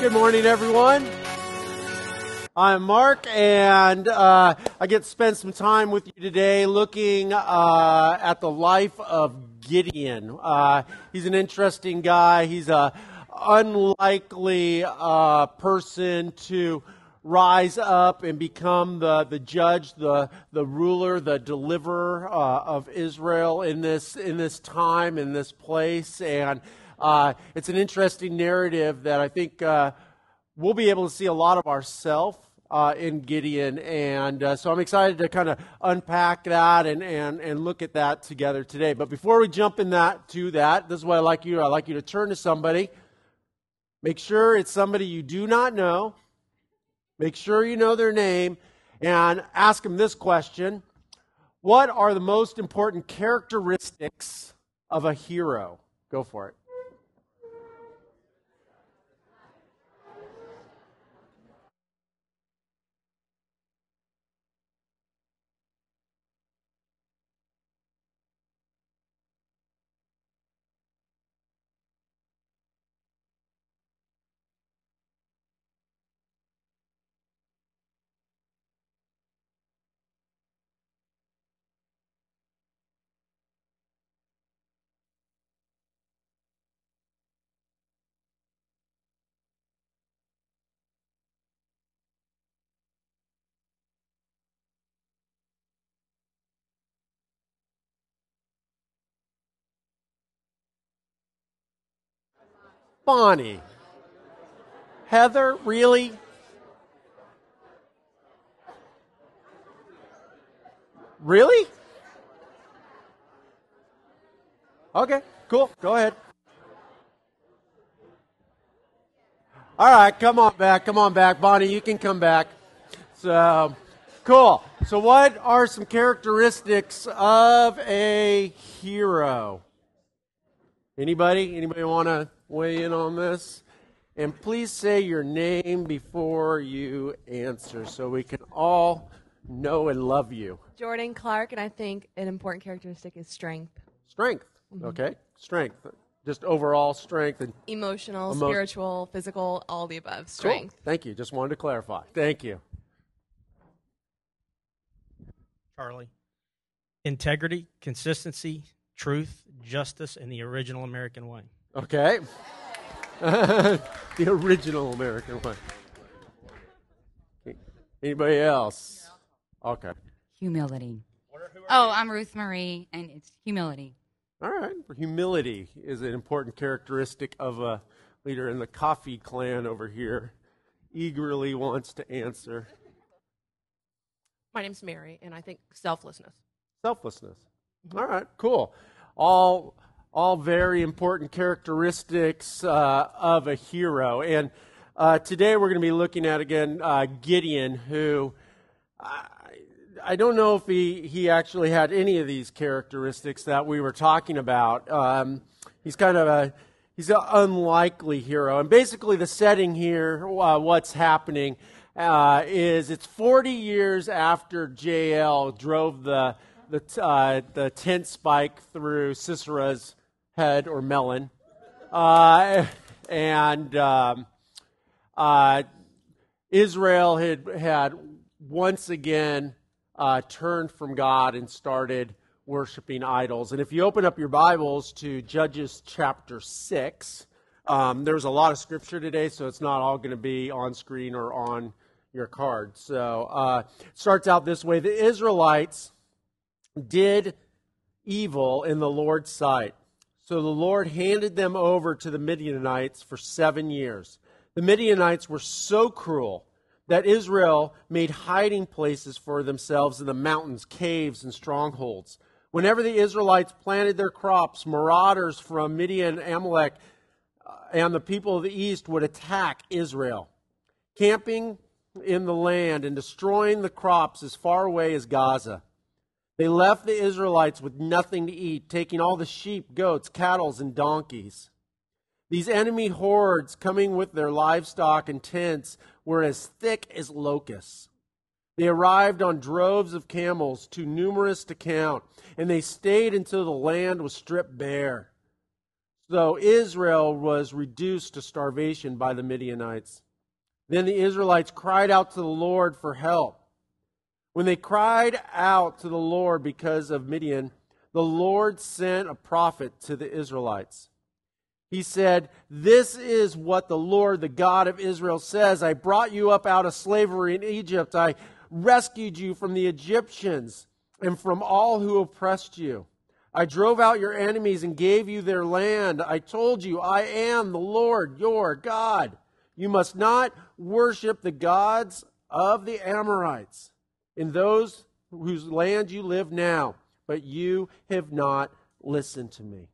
Good morning, everyone. I'm Mark, and uh, I get to spend some time with you today looking uh, at the life of Gideon. Uh, he's an interesting guy. He's a unlikely uh, person to rise up and become the, the judge, the, the ruler, the deliverer uh, of Israel in this, in this time, in this place. And uh, it's an interesting narrative that I think uh, we'll be able to see a lot of ourselves uh, in Gideon. And uh, so I'm excited to kind of unpack that and, and, and look at that together today. But before we jump in that to that, this is what I like you. I like you to turn to somebody. Make sure it's somebody you do not know Make sure you know their name and ask them this question What are the most important characteristics of a hero? Go for it. Bonnie. Heather, really? Really? Okay, cool. Go ahead. All right, come on back. Come on back. Bonnie, you can come back. So, cool. So, what are some characteristics of a hero? Anybody? Anybody want to weigh in on this? And please say your name before you answer so we can all know and love you. Jordan Clark, and I think an important characteristic is strength. Strength. Mm-hmm. Okay. Strength. Just overall strength and emotional, emo- spiritual, physical, all the above. Strength. Cool. Thank you. Just wanted to clarify. Thank you. Charlie. Integrity, consistency, truth, justice, and the original American way. Okay. the original American one. Anybody else? Okay. Humility. Oh, I'm Ruth Marie, and it's humility. All right. Humility is an important characteristic of a leader in the coffee clan over here. Eagerly wants to answer. My name's Mary, and I think selflessness. Selflessness. Mm-hmm. All right, cool. All all very important characteristics uh, of a hero. And uh, today we're going to be looking at again uh, Gideon, who I, I, don't know if he, he actually had any of these characteristics that we were talking about. Um, he's kind of a he's an unlikely hero, and basically the setting here, uh, what's happening. Uh, is it's 40 years after Jael drove the the, uh, the tent spike through Sisera's or melon. Uh, and um, uh, Israel had, had once again uh, turned from God and started worshiping idols. And if you open up your Bibles to Judges chapter 6, um, there's a lot of scripture today, so it's not all going to be on screen or on your card. So uh, starts out this way The Israelites did evil in the Lord's sight. So the Lord handed them over to the Midianites for seven years. The Midianites were so cruel that Israel made hiding places for themselves in the mountains, caves, and strongholds. Whenever the Israelites planted their crops, marauders from Midian, Amalek, uh, and the people of the east would attack Israel, camping in the land and destroying the crops as far away as Gaza. They left the Israelites with nothing to eat, taking all the sheep, goats, cattle, and donkeys. These enemy hordes, coming with their livestock and tents, were as thick as locusts. They arrived on droves of camels, too numerous to count, and they stayed until the land was stripped bare. So Israel was reduced to starvation by the Midianites. Then the Israelites cried out to the Lord for help. When they cried out to the Lord because of Midian, the Lord sent a prophet to the Israelites. He said, This is what the Lord, the God of Israel, says I brought you up out of slavery in Egypt. I rescued you from the Egyptians and from all who oppressed you. I drove out your enemies and gave you their land. I told you, I am the Lord your God. You must not worship the gods of the Amorites in those whose land you live now, but you have not listened to me.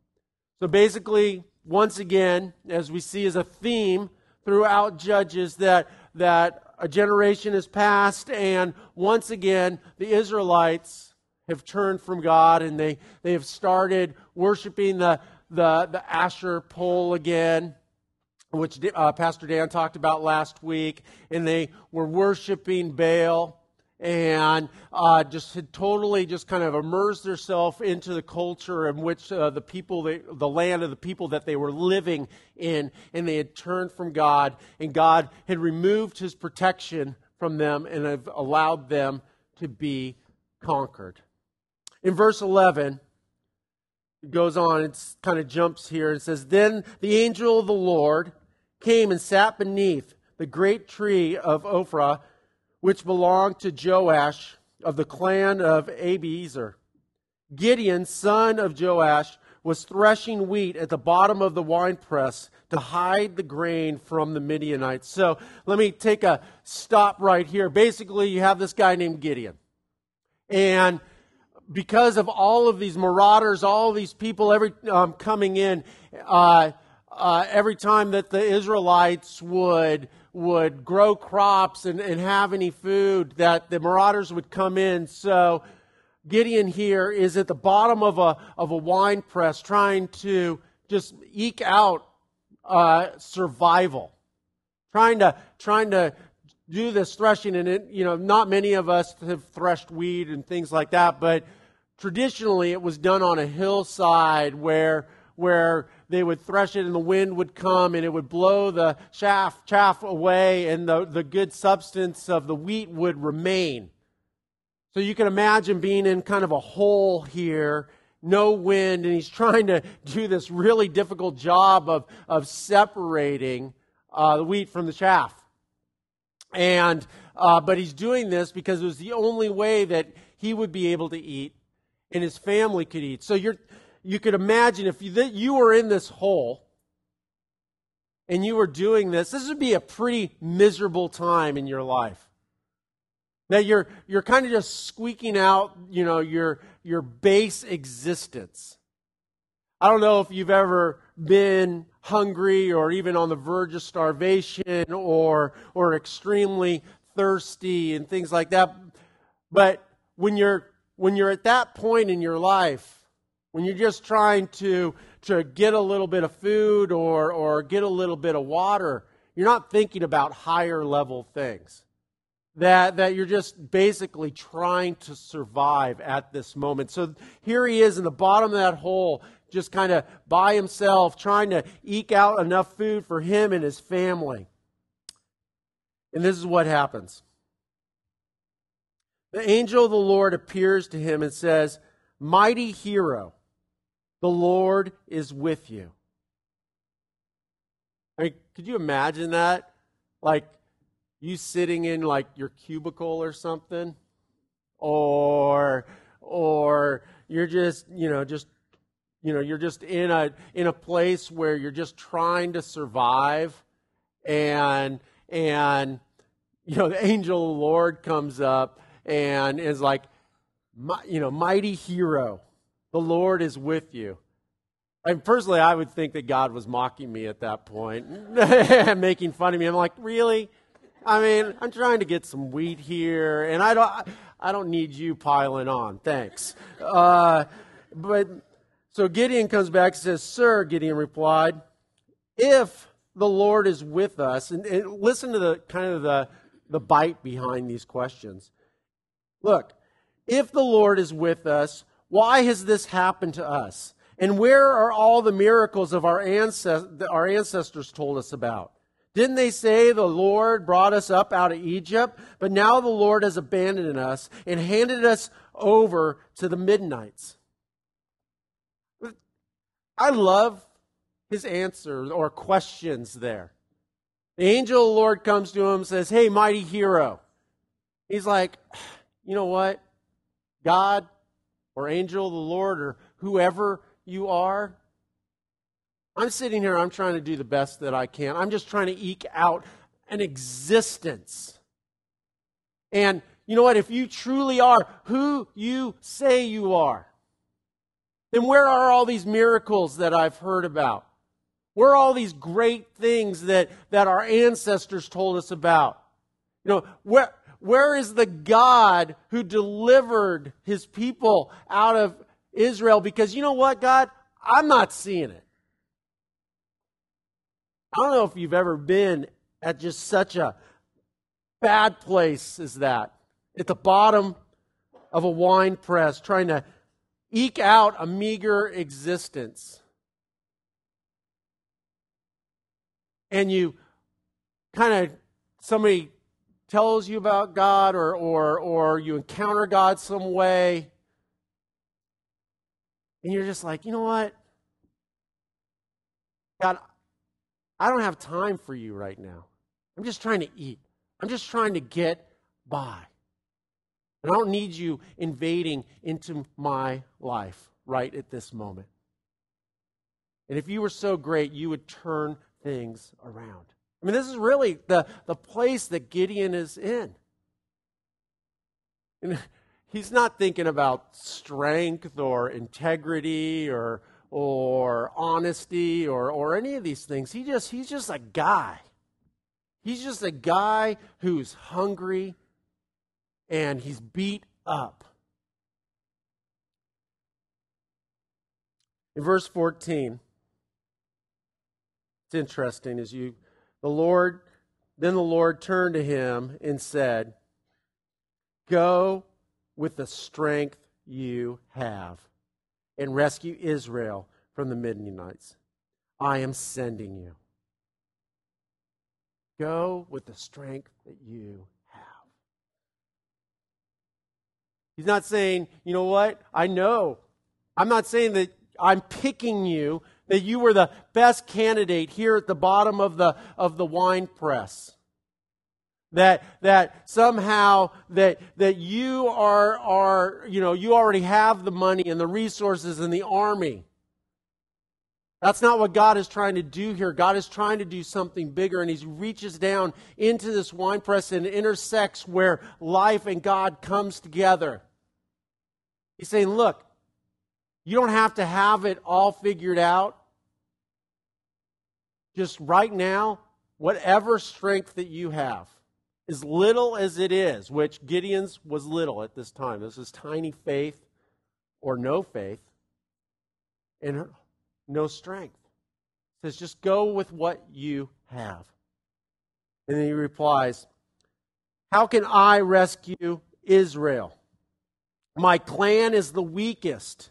So basically, once again, as we see as a theme throughout Judges, that, that a generation has passed, and once again, the Israelites have turned from God and they, they have started worshiping the, the, the Asherah pole again, which uh, Pastor Dan talked about last week, and they were worshiping Baal and uh, just had totally just kind of immersed themselves into the culture in which uh, the people, they, the land of the people that they were living in, and they had turned from God, and God had removed his protection from them and have allowed them to be conquered. In verse 11, it goes on, it kind of jumps here and says, Then the angel of the Lord came and sat beneath the great tree of Ophrah which belonged to Joash of the clan of Abiezer. Gideon, son of Joash, was threshing wheat at the bottom of the winepress to hide the grain from the Midianites. So let me take a stop right here. Basically, you have this guy named Gideon. And because of all of these marauders, all these people every um, coming in, uh, uh, every time that the Israelites would would grow crops and, and have any food, that the marauders would come in. So Gideon here is at the bottom of a, of a wine press trying to just eke out uh, survival, trying to, trying to do this threshing. And, it, you know, not many of us have threshed wheat and things like that, but traditionally it was done on a hillside where, where they would thresh it and the wind would come and it would blow the chaff, chaff away and the, the good substance of the wheat would remain. So you can imagine being in kind of a hole here, no wind, and he's trying to do this really difficult job of, of separating uh, the wheat from the chaff. And, uh, but he's doing this because it was the only way that he would be able to eat and his family could eat. So you're, you could imagine if you, you were in this hole and you were doing this, this would be a pretty miserable time in your life. That you're, you're kind of just squeaking out, you know, your, your base existence. I don't know if you've ever been hungry or even on the verge of starvation or, or extremely thirsty and things like that. But when you're, when you're at that point in your life, when you're just trying to, to get a little bit of food or, or get a little bit of water, you're not thinking about higher level things. That, that you're just basically trying to survive at this moment. So here he is in the bottom of that hole, just kind of by himself, trying to eke out enough food for him and his family. And this is what happens. The angel of the Lord appears to him and says, Mighty hero, the Lord is with you. I mean, could you imagine that? Like you sitting in like your cubicle or something? Or or you're just, you know, just you know, you're just in a in a place where you're just trying to survive and and you know, the angel of the Lord comes up and is like you know, mighty hero the Lord is with you. And personally, I would think that God was mocking me at that point, making fun of me. I'm like, really? I mean, I'm trying to get some wheat here, and I don't, I don't need you piling on. Thanks. Uh, but so Gideon comes back and says, "Sir," Gideon replied, "if the Lord is with us," and, and listen to the kind of the the bite behind these questions. Look, if the Lord is with us, why has this happened to us? And where are all the miracles of our, our ancestors told us about? Didn't they say the Lord brought us up out of Egypt? But now the Lord has abandoned us and handed us over to the Midianites. I love his answers or questions there. The angel of the Lord comes to him and says, Hey, mighty hero. He's like, You know what? God or angel of the Lord or whoever you are, I'm sitting here, I'm trying to do the best that I can. I'm just trying to eke out an existence. And you know what? If you truly are who you say you are, then where are all these miracles that I've heard about? Where are all these great things that, that our ancestors told us about? You know, where, where is the God who delivered his people out of Israel? Because you know what, God? I'm not seeing it. I don't know if you've ever been at just such a bad place as that, at the bottom of a wine press, trying to eke out a meager existence. And you kind of, somebody tells you about God or, or, or you encounter God some way, and you're just like, you know what? God, I don't have time for you right now. I'm just trying to eat. I'm just trying to get by. And I don't need you invading into my life right at this moment. And if you were so great, you would turn things around. I mean, this is really the, the place that Gideon is in. And he's not thinking about strength or integrity or, or honesty or, or any of these things. He just, he's just a guy. He's just a guy who's hungry and he's beat up. In verse 14, it's interesting as you the Lord then the Lord turned to him and said, Go with the strength you have and rescue Israel from the Midianites. I am sending you. Go with the strength that you have. He's not saying, you know what? I know. I'm not saying that I'm picking you, that you were the best candidate here at the bottom of the, of the wine press that that somehow that that you are are you know you already have the money and the resources and the army that's not what God is trying to do here. God is trying to do something bigger, and He reaches down into this wine press and intersects where life and God comes together. He's saying, Look, you don't have to have it all figured out. Just right now, whatever strength that you have, as little as it is, which Gideon's was little at this time. This is tiny faith or no faith and no strength. He says, just go with what you have. And then he replies, How can I rescue Israel? My clan is the weakest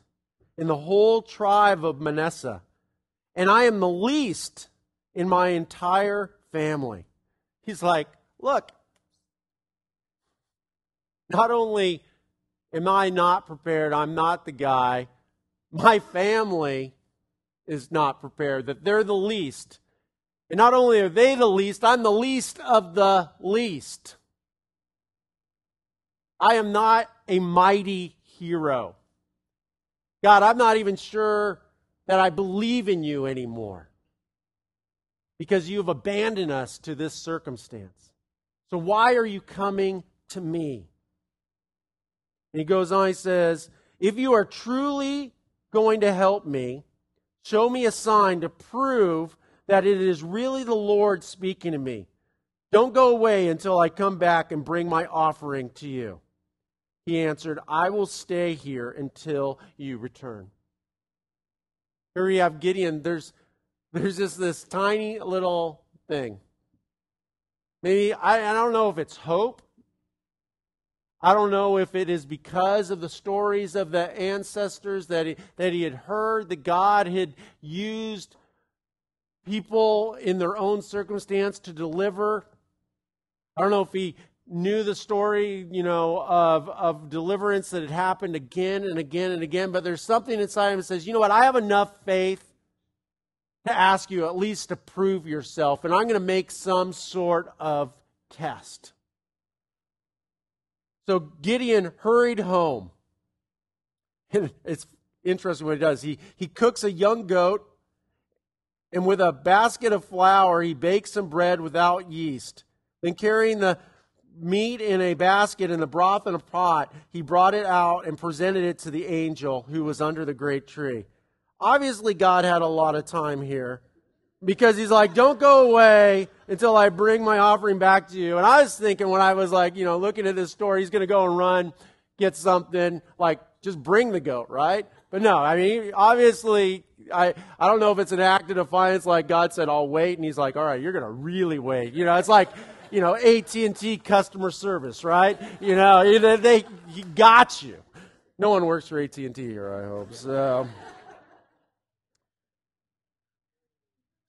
in the whole tribe of Manasseh, and I am the least in my entire family. He's like, Look, not only am I not prepared, I'm not the guy, my family is not prepared, that they're the least. And not only are they the least, I'm the least of the least. I am not a mighty hero. God, I'm not even sure that I believe in you anymore because you've abandoned us to this circumstance. So why are you coming to me? And he goes on, he says, If you are truly going to help me, show me a sign to prove that it is really the Lord speaking to me. Don't go away until I come back and bring my offering to you. He answered, I will stay here until you return. Here we have Gideon. There's, there's just this tiny little thing. Maybe, I, I don't know if it's hope I don't know if it is because of the stories of the ancestors that he, that he had heard that God had used people in their own circumstance to deliver. I don't know if he knew the story, you know, of, of deliverance that had happened again and again and again, but there's something inside him that says, you know what, I have enough faith to ask you at least to prove yourself, and I'm going to make some sort of test. So Gideon hurried home. it's interesting what he does. He, he cooks a young goat, and with a basket of flour, he bakes some bread without yeast. Then, carrying the meat in a basket and the broth in a pot, he brought it out and presented it to the angel who was under the great tree. Obviously, God had a lot of time here because he's like, don't go away until I bring my offering back to you. And I was thinking when I was like, you know, looking at this story, he's going to go and run, get something, like just bring the goat, right? But no, I mean, obviously, I, I don't know if it's an act of defiance like God said, I'll wait. And he's like, all right, you're going to really wait. You know, it's like, you know, AT&T customer service, right? You know, they, they got you. No one works for AT&T here, I hope. So,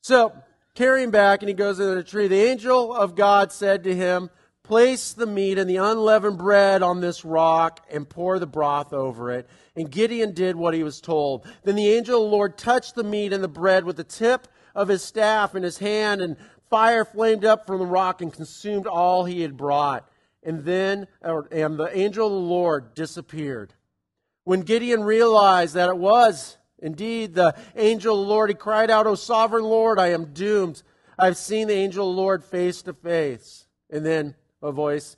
so carrying back, and he goes into the tree. The angel of God said to him, Place the meat and the unleavened bread on this rock and pour the broth over it. And Gideon did what he was told. Then the angel of the Lord touched the meat and the bread with the tip of his staff in his hand, and fire flamed up from the rock and consumed all he had brought. And then, and the angel of the Lord disappeared. When Gideon realized that it was indeed the angel of the Lord, he cried out, O sovereign Lord, I am doomed. I've seen the angel of the Lord face to face. And then a voice,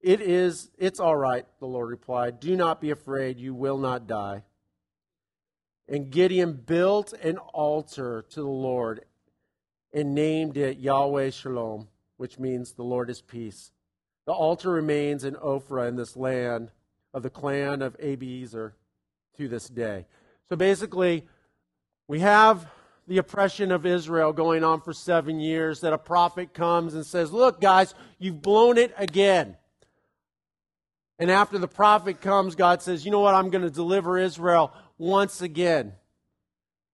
It is, it's all right, the Lord replied. Do not be afraid, you will not die. And Gideon built an altar to the Lord and named it Yahweh Shalom, which means the Lord is peace. The altar remains in Ophrah in this land of the clan of Abiezer to this day. So basically, we have the oppression of Israel going on for seven years that a prophet comes and says, Look, guys, you've blown it again. And after the prophet comes, God says, You know what? I'm going to deliver Israel once again.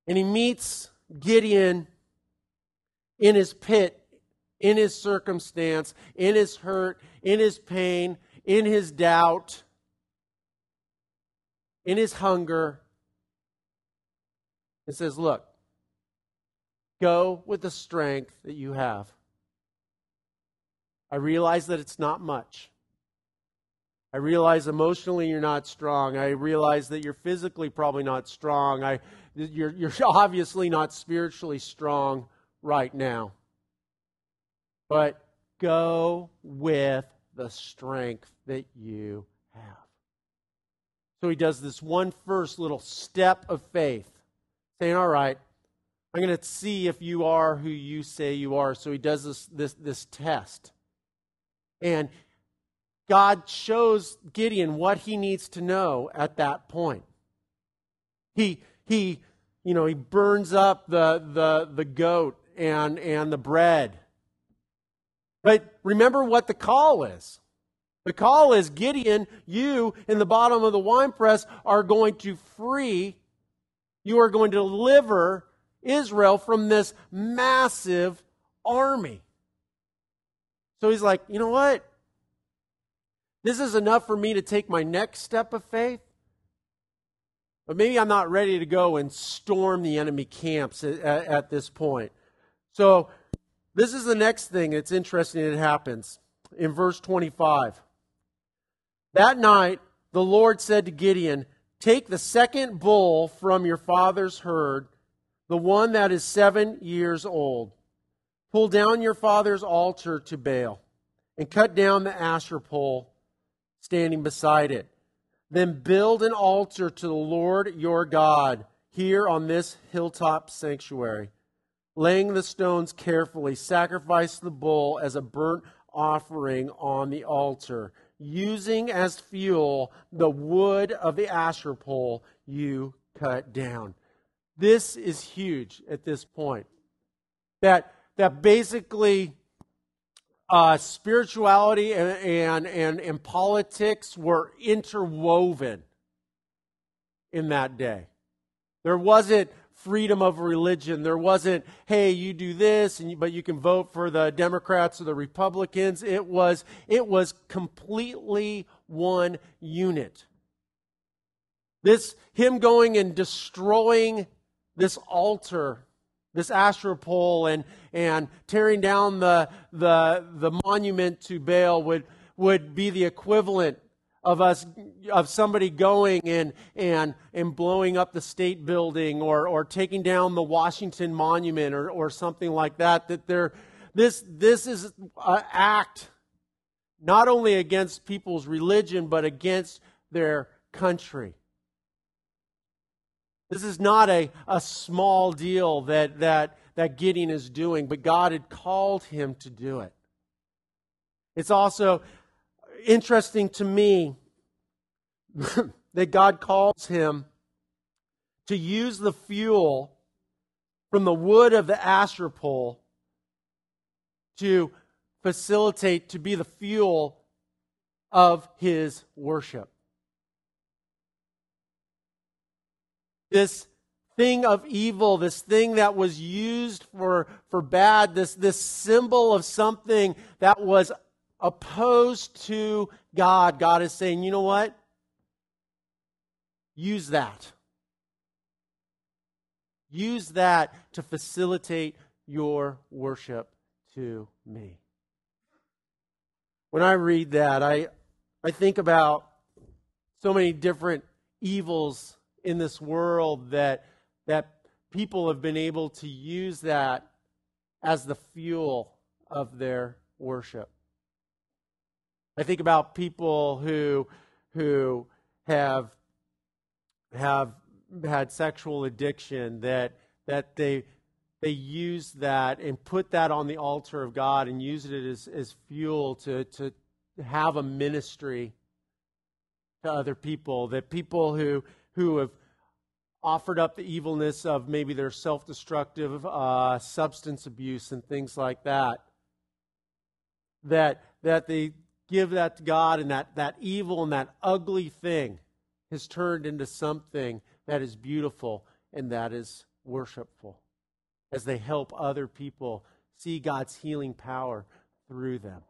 And he meets Gideon in his pit, in his circumstance, in his hurt, in his pain, in his doubt, in his hunger. It says, Look, go with the strength that you have. I realize that it's not much. I realize emotionally you're not strong. I realize that you're physically probably not strong. I, you're, you're obviously not spiritually strong right now. But go with the strength that you have. So he does this one first little step of faith, saying, All right, I'm going to see if you are who you say you are. So he does this, this, this test. And God shows Gideon what he needs to know at that point. He, he, you know, he burns up the, the, the goat and, and the bread. But remember what the call is. The call is Gideon, you in the bottom of the winepress are going to free, you are going to deliver Israel from this massive army. So he's like, you know what? This is enough for me to take my next step of faith. But maybe I'm not ready to go and storm the enemy camps at, at, at this point. So, this is the next thing that's interesting that happens in verse 25. That night, the Lord said to Gideon, Take the second bull from your father's herd, the one that is seven years old. Pull down your father's altar to Baal, and cut down the Asherah pole standing beside it. Then build an altar to the Lord your God here on this hilltop sanctuary laying the stones carefully, sacrifice the bull as a burnt offering on the altar, using as fuel the wood of the Asherah pole you cut down. This is huge at this point. That, that basically uh, spirituality and, and, and, and politics were interwoven in that day. There wasn't freedom of religion. There wasn't, hey, you do this, and but you can vote for the Democrats or the Republicans. It was, it was completely one unit. This, him going and destroying this altar, this Asherah pole, and, and tearing down the, the, the monument to Baal would, would be the equivalent of us of somebody going and and and blowing up the state building or or taking down the Washington Monument or or something like that that there this this is an act not only against people's religion but against their country this is not a, a small deal that, that, that Gideon is doing, but God had called him to do it. It's also interesting to me that God calls him to use the fuel from the wood of the Asherah pole to facilitate, to be the fuel of his worship. This thing of evil, this thing that was used for, for bad, this, this symbol of something that was opposed to God. God is saying, you know what? Use that. Use that to facilitate your worship to me. When I read that, I, I think about so many different evils in this world that, that people have been able to use that as the fuel of their worship. I think about people who, who have have had sexual addiction that that they they use that and put that on the altar of God and use it as, as fuel to, to have a ministry to other people. That people who who have offered up the evilness of maybe their self destructive uh, substance abuse and things like that, that, that they give that to God and that, that evil and that ugly thing has turned into something that is beautiful and that is worshipful as they help other people see God's healing power through them.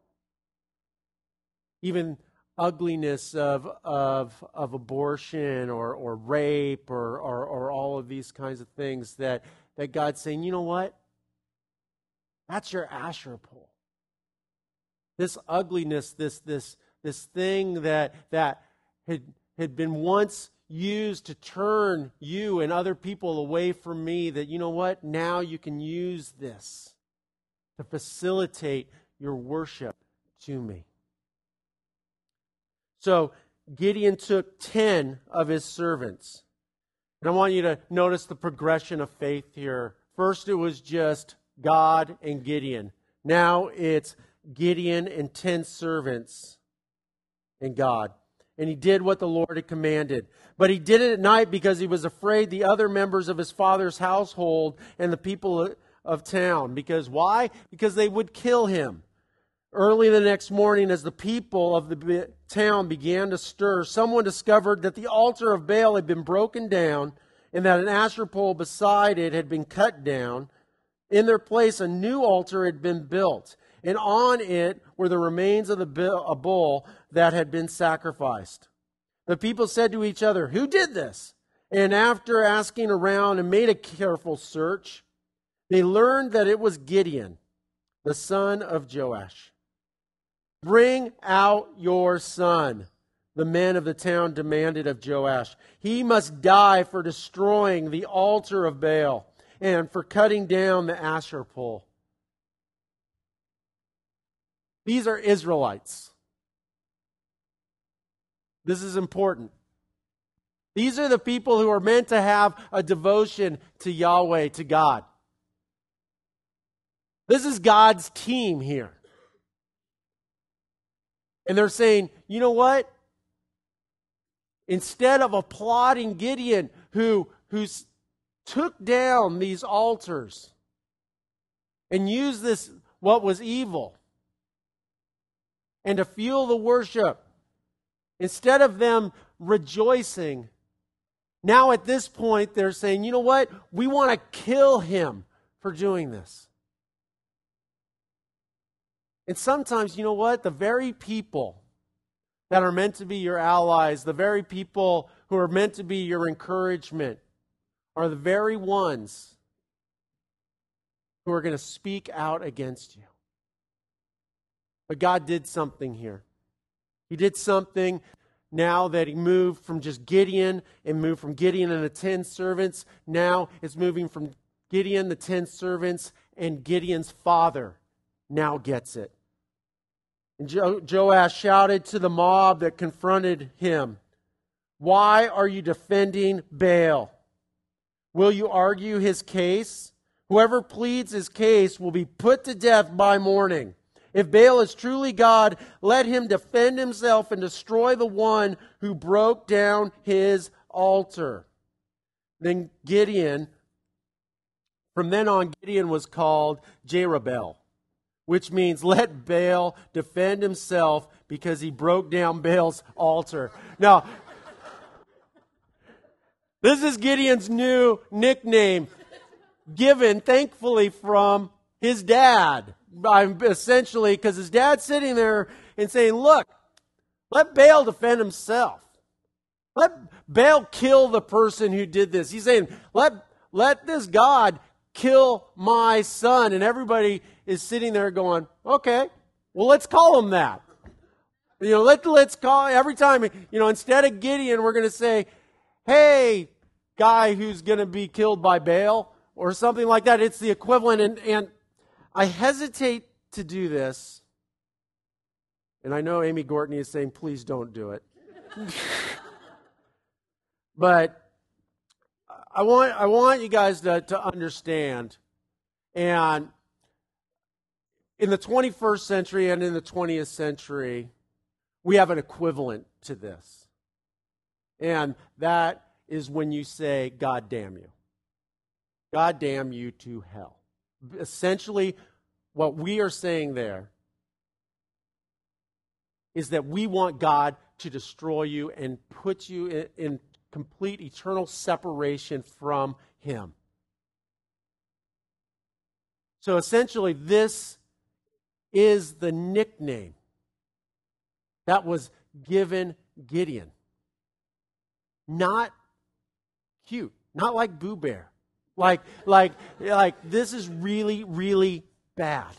Even ugliness of, of, of abortion or, or rape or, or, or all of these kinds of things that, that God's saying, you know what? That's your Asherah pole. This ugliness, this, this, this thing that, that had had been once used to turn you and other people away from me, that you know what? Now you can use this to facilitate your worship to me. So Gideon took 10 of his servants. And I want you to notice the progression of faith here. First, it was just God and Gideon. Now it's Gideon and 10 servants and God and he did what the Lord had commanded. But he did it at night because he was afraid the other members of his father's household and the people of town. Because why? Because they would kill him. Early the next morning, as the people of the town began to stir, someone discovered that the altar of Baal had been broken down and that an Asherah pole beside it had been cut down. In their place, a new altar had been built and on it were the remains of the a bull that had been sacrificed. The people said to each other, Who did this? And after asking around and made a careful search, they learned that it was Gideon, the son of Joash. Bring out your son, the men of the town demanded of Joash. He must die for destroying the altar of Baal and for cutting down the Asherah pole. These are Israelites. This is important. These are the people who are meant to have a devotion to Yahweh, to God. This is God's team here. And they're saying, you know what? Instead of applauding Gideon, who, who took down these altars and used this, what was evil, and to fuel the worship. Instead of them rejoicing, now at this point they're saying, you know what? We want to kill him for doing this. And sometimes, you know what? The very people that are meant to be your allies, the very people who are meant to be your encouragement, are the very ones who are going to speak out against you. But God did something here. He did something now that he moved from just Gideon and moved from Gideon and the 10 servants. Now it's moving from Gideon, the 10 servants, and Gideon's father now gets it. And jo- Joash shouted to the mob that confronted him, Why are you defending Baal? Will you argue his case? Whoever pleads his case will be put to death by morning. If Baal is truly God, let him defend himself and destroy the one who broke down his altar. Then Gideon, from then on, Gideon was called Jerubbaal, which means let Baal defend himself because he broke down Baal's altar. Now, this is Gideon's new nickname, given thankfully from his dad. I'm essentially because his dad's sitting there and saying, "Look, let Baal defend himself. Let Baal kill the person who did this." He's saying, "Let let this God kill my son," and everybody is sitting there going, "Okay, well, let's call him that." You know, let let's call every time. You know, instead of Gideon, we're going to say, "Hey, guy who's going to be killed by Baal." Or something like that. It's the equivalent, and, and I hesitate to do this, and I know Amy Gortney is saying, please don't do it. but I want, I want you guys to, to understand, and in the 21st century and in the 20th century, we have an equivalent to this. And that is when you say, God damn you. God damn you to hell essentially, what we are saying there is that we want God to destroy you and put you in, in complete eternal separation from Him. So essentially, this is the nickname that was given Gideon. Not cute, not like Boo Bear. Like, like, like, this is really, really bad.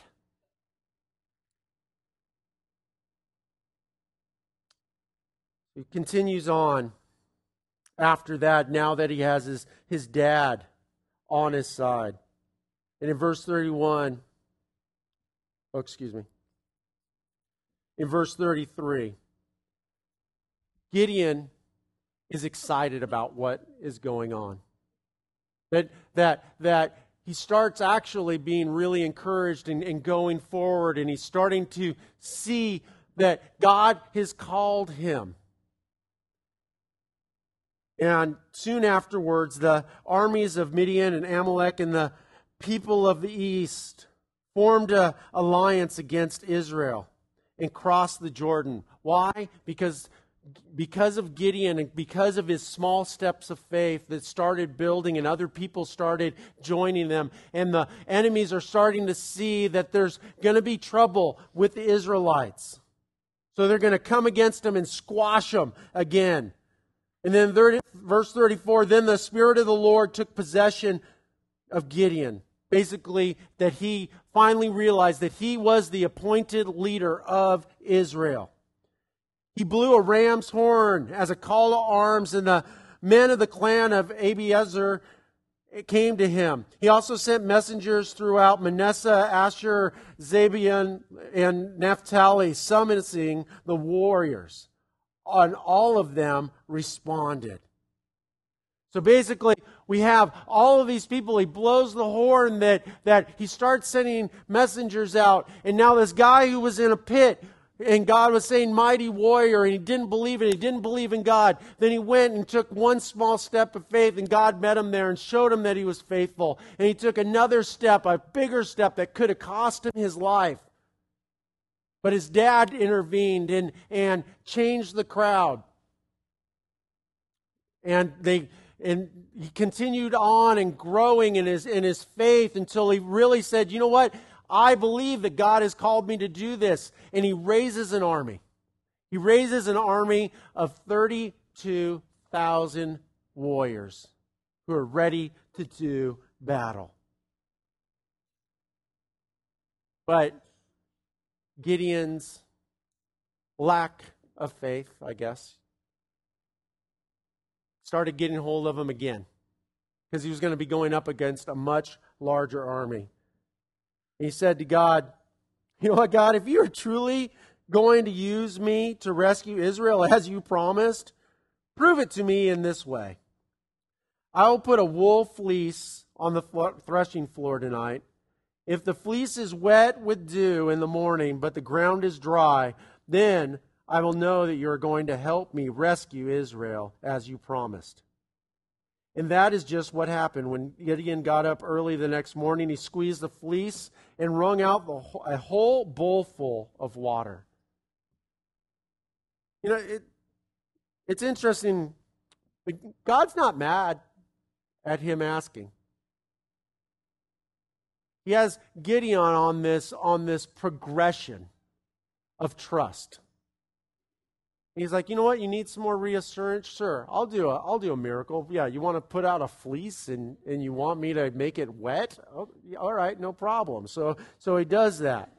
He continues on after that, now that he has his, his dad on his side. And in verse 31, oh, excuse me. In verse 33, Gideon is excited about what is going on. That, that, that he starts actually being really encouraged and, and going forward, and he's starting to see that God has called him. And soon afterwards, the armies of Midian and Amalek and the people of the east formed an alliance against Israel and crossed the Jordan. Why? Because because of Gideon and because of his small steps of faith that started building and other people started joining them, and the enemies are starting to see that there's going to be trouble with the Israelites. So they're going to come against them and squash them again. And then 30, verse 34 then the Spirit of the Lord took possession of Gideon. Basically, that he finally realized that he was the appointed leader of Israel. He blew a ram's horn as a call to arms, and the men of the clan of Abiezer came to him. He also sent messengers throughout Manasseh, Asher, Zebulun, and Naphtali, summoning the warriors. And all of them responded. So basically, we have all of these people. He blows the horn that, that he starts sending messengers out. And now this guy who was in a pit and God was saying, mighty warrior, and he didn't believe it. He didn't believe in God. Then he went and took one small step of faith, and God met him there and showed him that he was faithful. And he took another step, a bigger step that could have cost him his life. But his dad intervened and, and changed the crowd. And they and he continued on and growing in his in his faith until he really said, "You know what? I believe that God has called me to do this." And he raises an army. He raises an army of 32,000 warriors who are ready to do battle. But Gideon's lack of faith, I guess, started getting hold of him again because he was going to be going up against a much larger army. He said to God, You know what, God, if you are truly going to use me to rescue Israel as you promised, prove it to me in this way. I will put a wool fleece on the threshing floor tonight if the fleece is wet with dew in the morning, but the ground is dry, then I will know that you are going to help me rescue Israel as you promised. And that is just what happened. When Gideon got up early the next morning, he squeezed the fleece and wrung out a whole bowlful of water. You know, it, it's interesting. God's not mad at him asking. He has Gideon on this, on this progression of trust. He's like, you know what? You need some more reassurance? Sure, I'll do a, I'll do a miracle. Yeah, you want to put out a fleece and, and you want me to make it wet? Oh, all right, no problem. So, so he does that.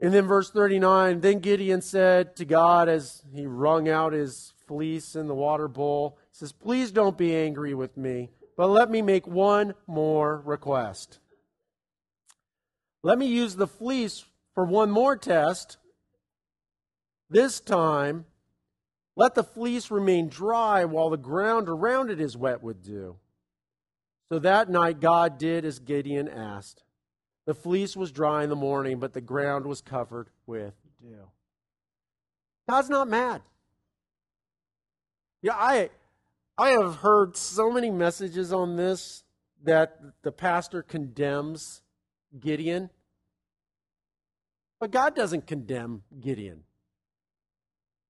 And then verse 39, then Gideon said to God as he wrung out his fleece in the water bowl, says, please don't be angry with me but let me make one more request. Let me use the fleece for one more test. This time, let the fleece remain dry while the ground around it is wet with dew. So that night, God did as Gideon asked. The fleece was dry in the morning, but the ground was covered with dew. God's not mad. Yeah, I I have heard so many messages on this that the pastor condemns Gideon. But God doesn't condemn Gideon.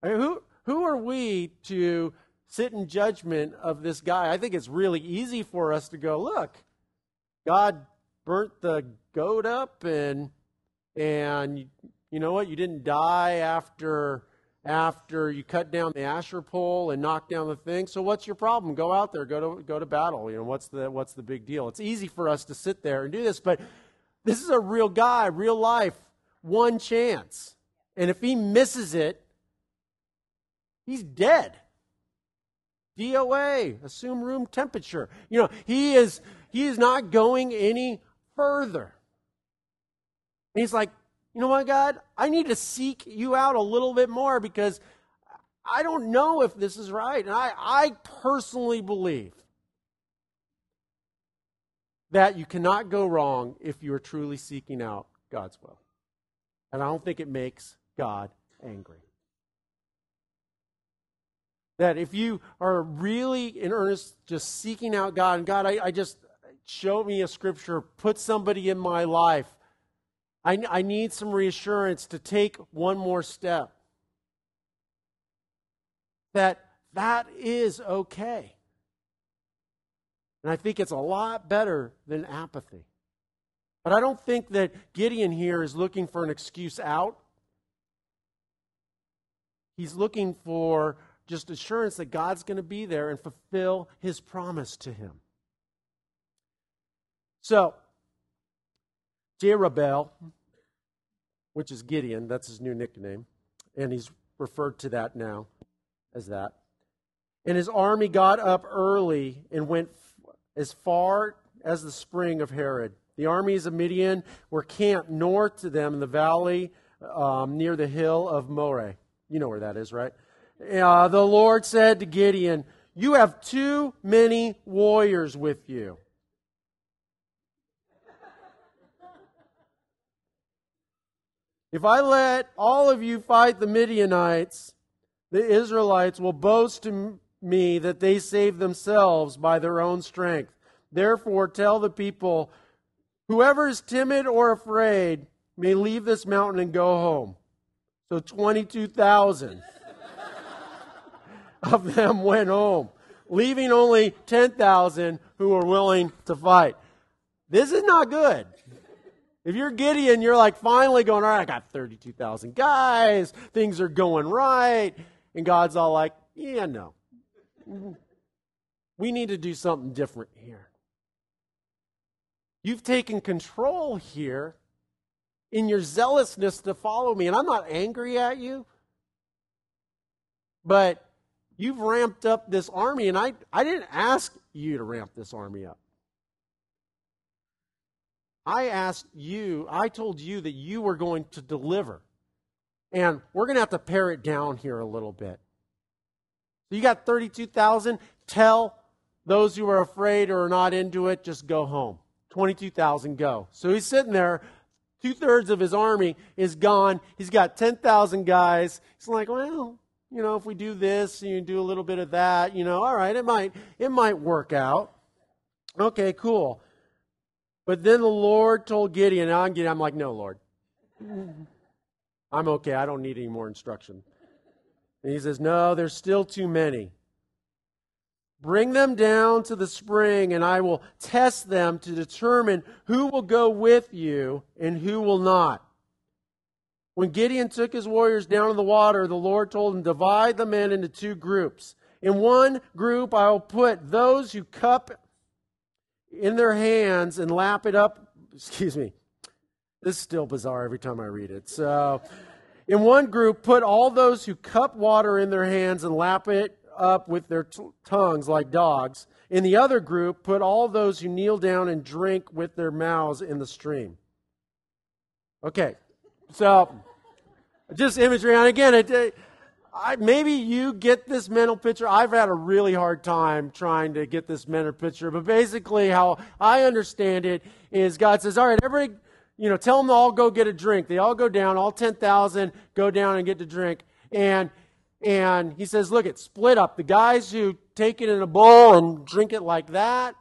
I mean, who, who are we to sit in judgment of this guy? I think it's really easy for us to go, look, God burnt the goat up and and you know what? You didn't die after after you cut down the Asherah pole and knock down the thing. So what's your problem? Go out there, go to go to battle. You know, what's the what's the big deal? It's easy for us to sit there and do this, but this is a real guy, real life, one chance. And if he misses it, he's dead. DOA, assume room temperature. You know, he is he is not going any further. And he's like, you know what, God? I need to seek you out a little bit more because I don't know if this is right. And I, I personally believe that you cannot go wrong if you are truly seeking out God's will. And I don't think it makes God angry. That if you are really in earnest just seeking out God, and God, I, I just show me a scripture, put somebody in my life I, I need some reassurance to take one more step. That that is okay. And I think it's a lot better than apathy. But I don't think that Gideon here is looking for an excuse out. He's looking for just assurance that God's going to be there and fulfill his promise to him. So, Jerubbaal, which is Gideon, that's his new nickname, and he's referred to that now as that. And his army got up early and went as far as the spring of Harod. The armies of Midian were camped north to them in the valley um, near the hill of Moreh. You know where that is, right? Uh, the Lord said to Gideon, You have too many warriors with you. If I let all of you fight the Midianites, the Israelites will boast to me that they saved themselves by their own strength. Therefore, tell the people whoever is timid or afraid, may leave this mountain and go home. So 22,000 of them went home, leaving only 10,000 who were willing to fight. This is not good. If you're Gideon, you're like finally going, all right, I got 32,000 guys, things are going right. And God's all like, yeah, no. We need to do something different here. You've taken control here in your zealousness to follow me. And I'm not angry at you, but you've ramped up this army, and I, I didn't ask you to ramp this army up. I asked you, I told you that you were going to deliver. And we're going to have to pare it down here a little bit. So you got 32,000. Tell those who are afraid or are not into it, just go home. 22,000 go. So he's sitting there. Two thirds of his army is gone. He's got 10,000 guys. He's like, well, you know, if we do this, and you do a little bit of that, you know, all right, it might, it might work out. Okay, cool. But then the Lord told Gideon, I'm, Gideon, I'm like, no, Lord. I'm okay. I don't need any more instruction. And he says, no, there's still too many. Bring them down to the spring, and I will test them to determine who will go with you and who will not. When Gideon took his warriors down to the water, the Lord told him, Divide the men into two groups. In one group, I will put those who cup in their hands and lap it up. Excuse me. This is still bizarre every time I read it. So, in one group, put all those who cup water in their hands and lap it up with their t- tongues like dogs. In the other group, put all those who kneel down and drink with their mouths in the stream. Okay, so just imagery. And again, it, it I, maybe you get this mental picture. I've had a really hard time trying to get this mental picture, but basically, how I understand it is God says, "All right, everybody, you know, tell them all go get a drink. They all go down. All ten thousand go down and get to drink." And and he says, "Look, it's split up. The guys who take it in a bowl and drink it like that,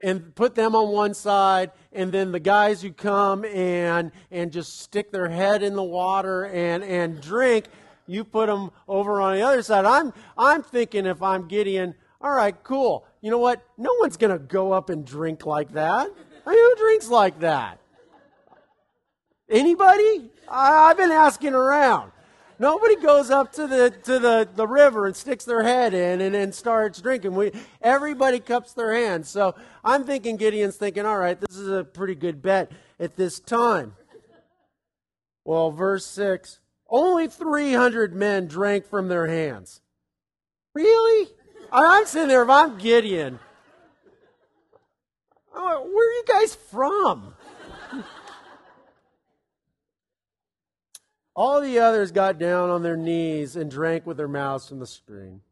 and put them on one side and then the guys who come and and just stick their head in the water and and drink you put them over on the other side. I'm, I'm thinking if I'm Gideon, all right, cool. You know what? No one's going to go up and drink like that. I mean, who drinks like that? Anybody? I, I've been asking around. Nobody goes up to the to the, the river and sticks their head in and, and starts drinking. We everybody cups their hands. So I'm thinking Gideon's thinking, all right, this is a pretty good bet at this time. Well, verse six. Only 300 men drank from their hands. Really? I'm sitting there, if I'm Gideon, where are you guys from? All the others got down on their knees and drank with their mouths from the stream.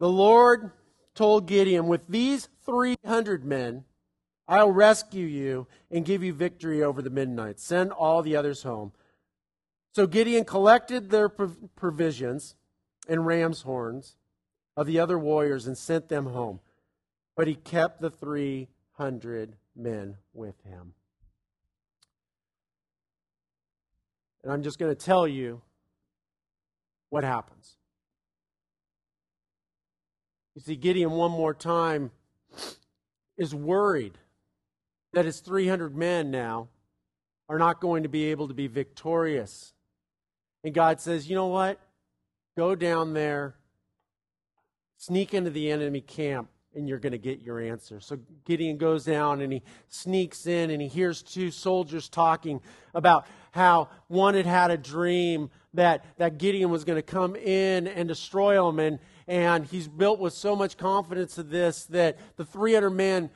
The Lord told Gideon, With these 300 men, I'll rescue you and give you victory over the Midianites. Send all the others home. So Gideon collected their provisions and ram's horns of the other warriors and sent them home. But he kept the 300 men with him. And I'm just going to tell you what happens. You see, Gideon, one more time, is worried that his 300 men now are not going to be able to be victorious and God says, you know what? Go down there, sneak into the enemy camp, and you're going to get your answer. So Gideon goes down and he sneaks in and he hears two soldiers talking about how one had had a dream that, that Gideon was going to come in and destroy them. And, and he's built with so much confidence of this that the 300 men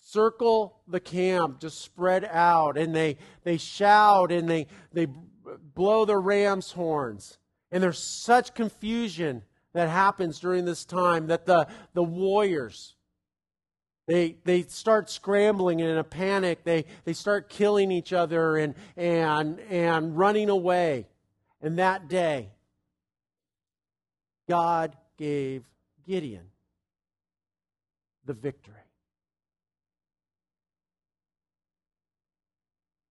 circle the camp, just spread out, and they, they shout and they, they blow their ram's horns. And there's such confusion that happens during this time that the, the warriors, they, they start scrambling in a panic. They, they start killing each other and, and, and running away. And that day, God gave Gideon the victory.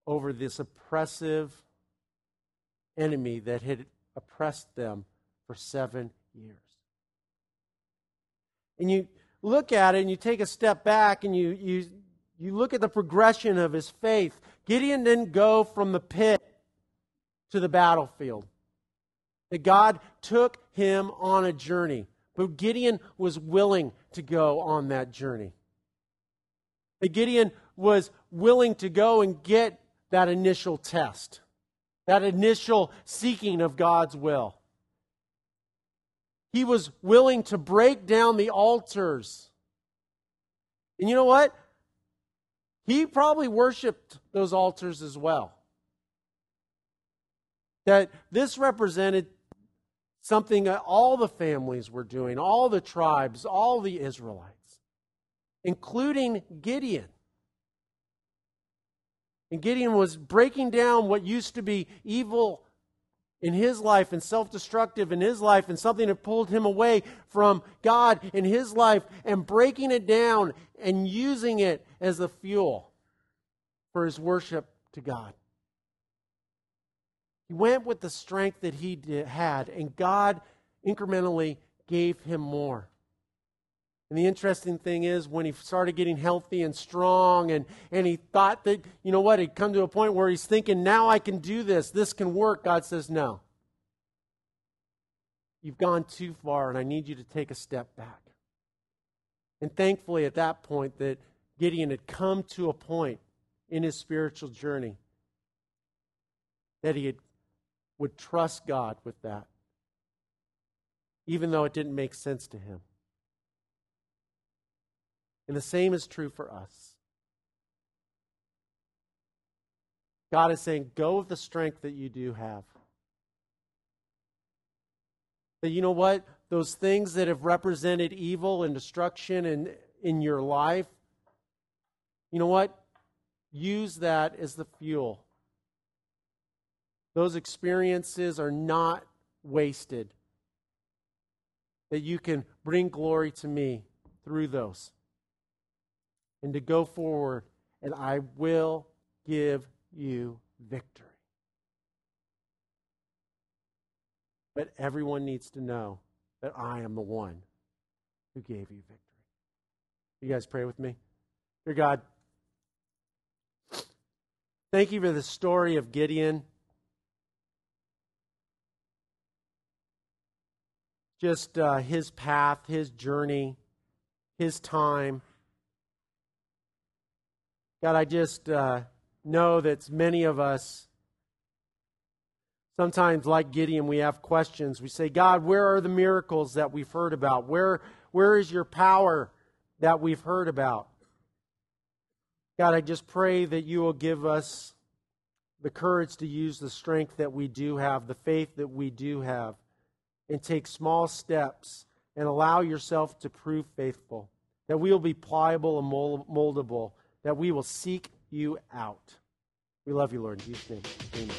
over this oppressive enemy that had oppressed them for seven years. And you look at it and you take a step back and you, you, you look at the progression of his faith. Gideon didn't go from the pit to the battlefield. That God took him on a journey, but Gideon was willing to go on that journey. That Gideon was willing to go and get that initial test, that initial seeking of God's will. He was willing to break down the altars. And you know what? He probably worshiped those altars as well. That this represented something that all the families were doing, all the tribes, all the Israelites, including Gideon. And Gideon was breaking down what used to be evil in his life and self destructive in his life and something that pulled him away from God in his life and breaking it down and using it as the fuel for his worship to God. He went with the strength that he did, had, and God incrementally gave him more. And the interesting thing is, when he started getting healthy and strong, and, and he thought that, you know what, he'd come to a point where he's thinking, now I can do this, this can work, God says, no. You've gone too far, and I need you to take a step back. And thankfully, at that point, that Gideon had come to a point in his spiritual journey that he had would trust God with that, even though it didn't make sense to him. And the same is true for us. God is saying, go with the strength that you do have. That you know what? Those things that have represented evil and destruction in, in your life, you know what? Use that as the fuel those experiences are not wasted. That you can bring glory to me through those. And to go forward, and I will give you victory. But everyone needs to know that I am the one who gave you victory. You guys pray with me? Dear God, thank you for the story of Gideon. just uh, his path, his journey, his time. God, I just uh, know that many of us, sometimes like Gideon, we have questions. We say, God, where are the miracles that we've heard about? Where, where is your power that we've heard about? God, I just pray that you will give us the courage to use the strength that we do have, the faith that we do have and take small steps and allow yourself to prove faithful, that we will be pliable and moldable, that we will seek you out. We love you, Lord. In Jesus' name, amen.